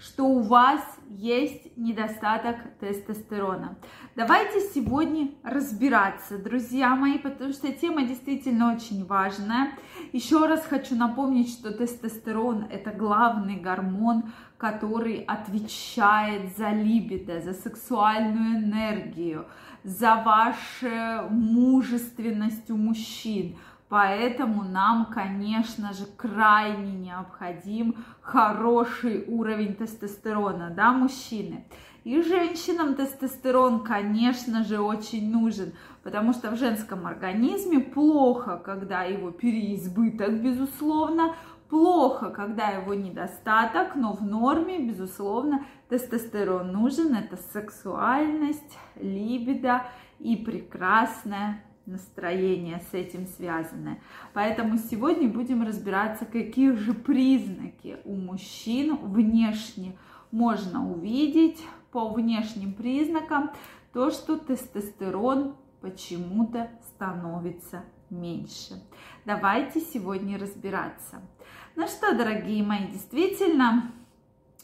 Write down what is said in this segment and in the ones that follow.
что у вас есть недостаток тестостерона. Давайте сегодня разбираться, друзья мои, потому что тема действительно очень важная. Еще раз хочу напомнить, что тестостерон – это главный гормон, который отвечает за либидо, за сексуальную энергию, за вашу мужественность у мужчин – Поэтому нам, конечно же, крайне необходим хороший уровень тестостерона, да, мужчины. И женщинам тестостерон, конечно же, очень нужен, потому что в женском организме плохо, когда его переизбыток, безусловно, плохо, когда его недостаток, но в норме, безусловно, тестостерон нужен. Это сексуальность, либидо и прекрасная настроение с этим связанное. Поэтому сегодня будем разбираться, какие же признаки у мужчин внешне можно увидеть по внешним признакам, то, что тестостерон почему-то становится меньше. Давайте сегодня разбираться. Ну что, дорогие мои, действительно,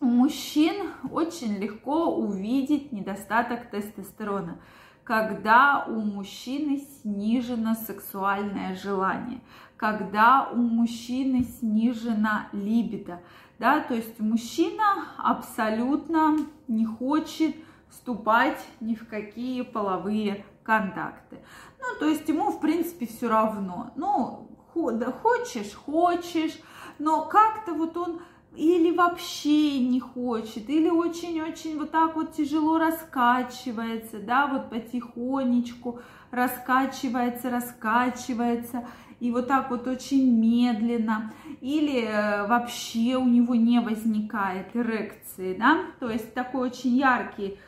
у мужчин очень легко увидеть недостаток тестостерона когда у мужчины снижено сексуальное желание, когда у мужчины снижена либидо, да, то есть мужчина абсолютно не хочет вступать ни в какие половые контакты. Ну, то есть ему, в принципе, все равно. Ну, хочешь, хочешь, но как-то вот он или вообще не хочет, или очень-очень вот так вот тяжело раскачивается, да, вот потихонечку раскачивается, раскачивается, и вот так вот очень медленно, или э, вообще у него не возникает эрекции, да, то есть такой очень яркий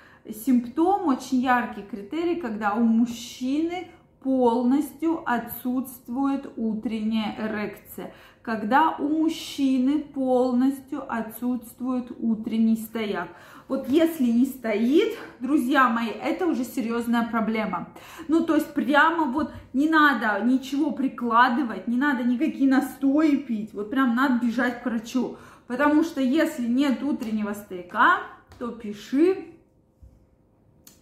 симптом, очень яркий критерий, когда у мужчины полностью отсутствует утренняя эрекция когда у мужчины полностью отсутствует утренний стояк. Вот если не стоит, друзья мои, это уже серьезная проблема. Ну, то есть прямо вот не надо ничего прикладывать, не надо никакие настои пить, вот прям надо бежать к врачу. Потому что если нет утреннего стояка, то пиши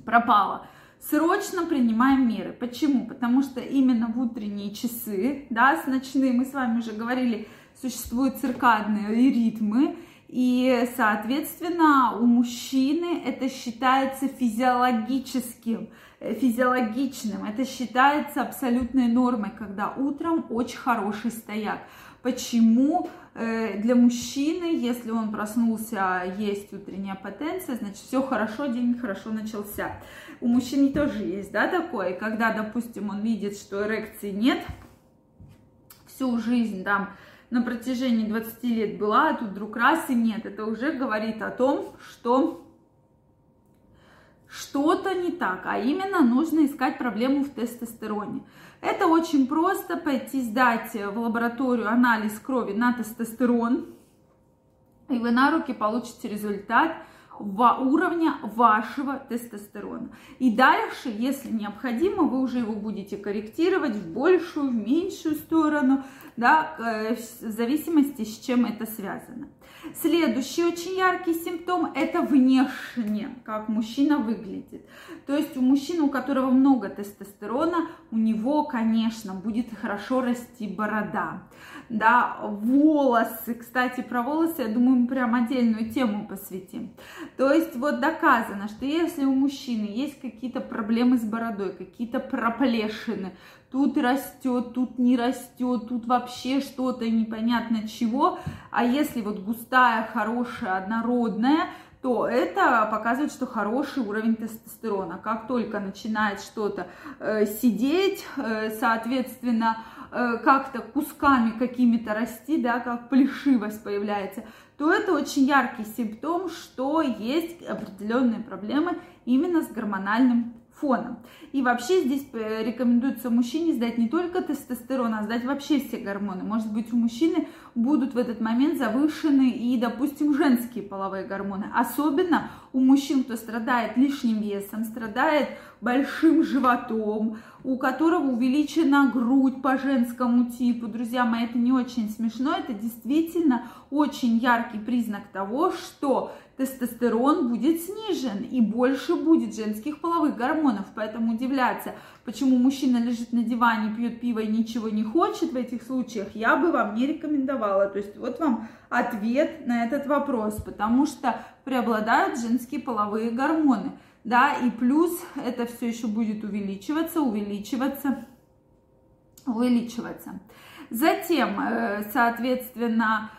пропало срочно принимаем меры. Почему? Потому что именно в утренние часы, да, с ночные, мы с вами уже говорили, существуют циркадные ритмы, и, соответственно, у мужчины это считается физиологическим, э, физиологичным, это считается абсолютной нормой, когда утром очень хороший стояк. Почему для мужчины, если он проснулся, есть утренняя потенция, значит, все хорошо, день хорошо начался. У мужчин тоже есть, да, такое, когда, допустим, он видит, что эрекции нет, всю жизнь там на протяжении 20 лет была, а тут вдруг раз и нет. Это уже говорит о том, что что-то не так, а именно нужно искать проблему в тестостероне. Это очень просто, пойти сдать в лабораторию анализ крови на тестостерон, и вы на руки получите результат уровня вашего тестостерона. И дальше, если необходимо, вы уже его будете корректировать в большую, в меньшую сторону, да, э, в зависимости, с чем это связано. Следующий очень яркий симптом – это внешне, как мужчина выглядит. То есть у мужчины, у которого много тестостерона, у него, конечно, будет хорошо расти борода. Да, волосы, кстати, про волосы, я думаю, мы прям отдельную тему посвятим. То есть вот доказано, что если у мужчины есть какие-то проблемы с бородой, какие-то проплешины, тут растет, тут не растет, тут вообще что-то непонятно чего. А если вот густая, хорошая, однородная, то это показывает, что хороший уровень тестостерона. Как только начинает что-то э, сидеть, э, соответственно, э, как-то кусками какими-то расти, да, как плешивость появляется, то это очень яркий симптом, что есть определенные проблемы именно с гормональным фоном. И вообще здесь э, рекомендуется мужчине сдать не только тестостерон, а сдать вообще все гормоны. Может быть, у мужчины будут в этот момент завышены и, допустим, женские половые гормоны. Особенно у мужчин, кто страдает лишним весом, страдает большим животом, у которого увеличена грудь по женскому типу. Друзья мои, это не очень смешно, это действительно очень яркий признак того, что тестостерон будет снижен и больше будет женских половых гормонов. Поэтому удивляться, почему мужчина лежит на диване, пьет пиво и ничего не хочет в этих случаях, я бы вам не рекомендовала. То есть вот вам ответ на этот вопрос, потому что преобладают женские половые гормоны. Да, и плюс это все еще будет увеличиваться, увеличиваться, увеличиваться. Затем, э, соответственно,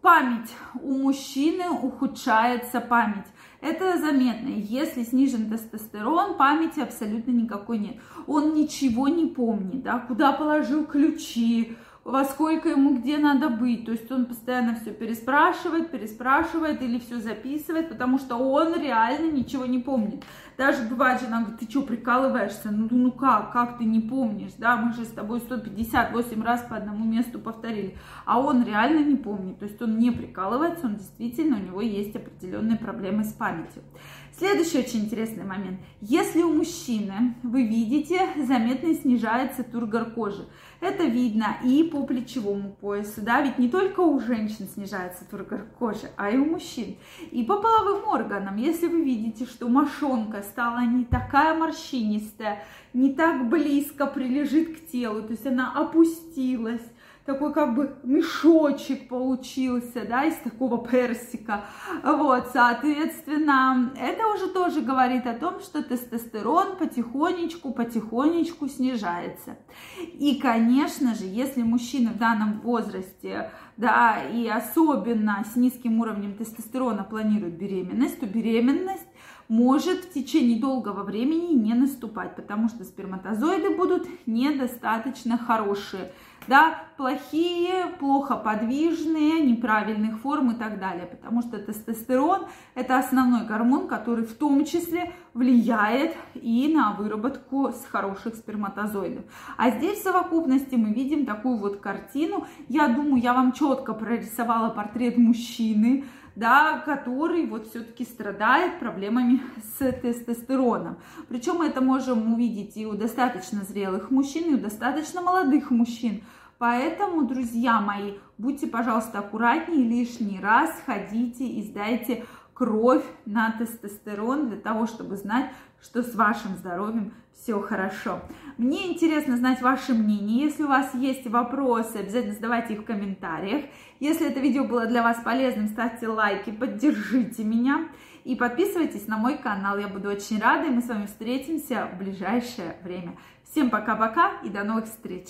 Память у мужчины ухудшается память. Это заметно. Если снижен тестостерон, памяти абсолютно никакой нет. Он ничего не помнит, да, куда положил ключи, во сколько ему где надо быть. То есть он постоянно все переспрашивает, переспрашивает или все записывает, потому что он реально ничего не помнит. Даже бывает, жена говорит, ты что, прикалываешься? Ну, ну как, как ты не помнишь? Да, мы же с тобой 158 раз по одному месту повторили. А он реально не помнит. То есть он не прикалывается, он действительно, у него есть определенные проблемы с памятью. Следующий очень интересный момент. Если у мужчины, вы видите, заметно снижается тургор кожи. Это видно и по плечевому поясу, да, ведь не только у женщин снижается тургор кожи, а и у мужчин. И по половым органам, если вы видите, что мошонка стала не такая морщинистая, не так близко прилежит к телу, то есть она опустилась, такой как бы мешочек получился, да, из такого персика. Вот, соответственно, это уже тоже говорит о том, что тестостерон потихонечку, потихонечку снижается. И, конечно же, если мужчина в данном возрасте, да, и особенно с низким уровнем тестостерона планирует беременность, то беременность может в течение долгого времени не наступать, потому что сперматозоиды будут недостаточно хорошие да, плохие, плохо подвижные, неправильных форм и так далее, потому что тестостерон – это основной гормон, который в том числе влияет и на выработку с хороших сперматозоидов. А здесь в совокупности мы видим такую вот картину. Я думаю, я вам четко прорисовала портрет мужчины, да, который вот все-таки страдает проблемами с тестостероном. Причем мы это можем увидеть и у достаточно зрелых мужчин, и у достаточно молодых мужчин. Поэтому, друзья мои, будьте, пожалуйста, аккуратнее, лишний раз ходите и сдайте кровь на тестостерон для того, чтобы знать, что с вашим здоровьем все хорошо. Мне интересно знать ваше мнение. Если у вас есть вопросы, обязательно задавайте их в комментариях. Если это видео было для вас полезным, ставьте лайки, поддержите меня и подписывайтесь на мой канал. Я буду очень рада, и мы с вами встретимся в ближайшее время. Всем пока-пока и до новых встреч!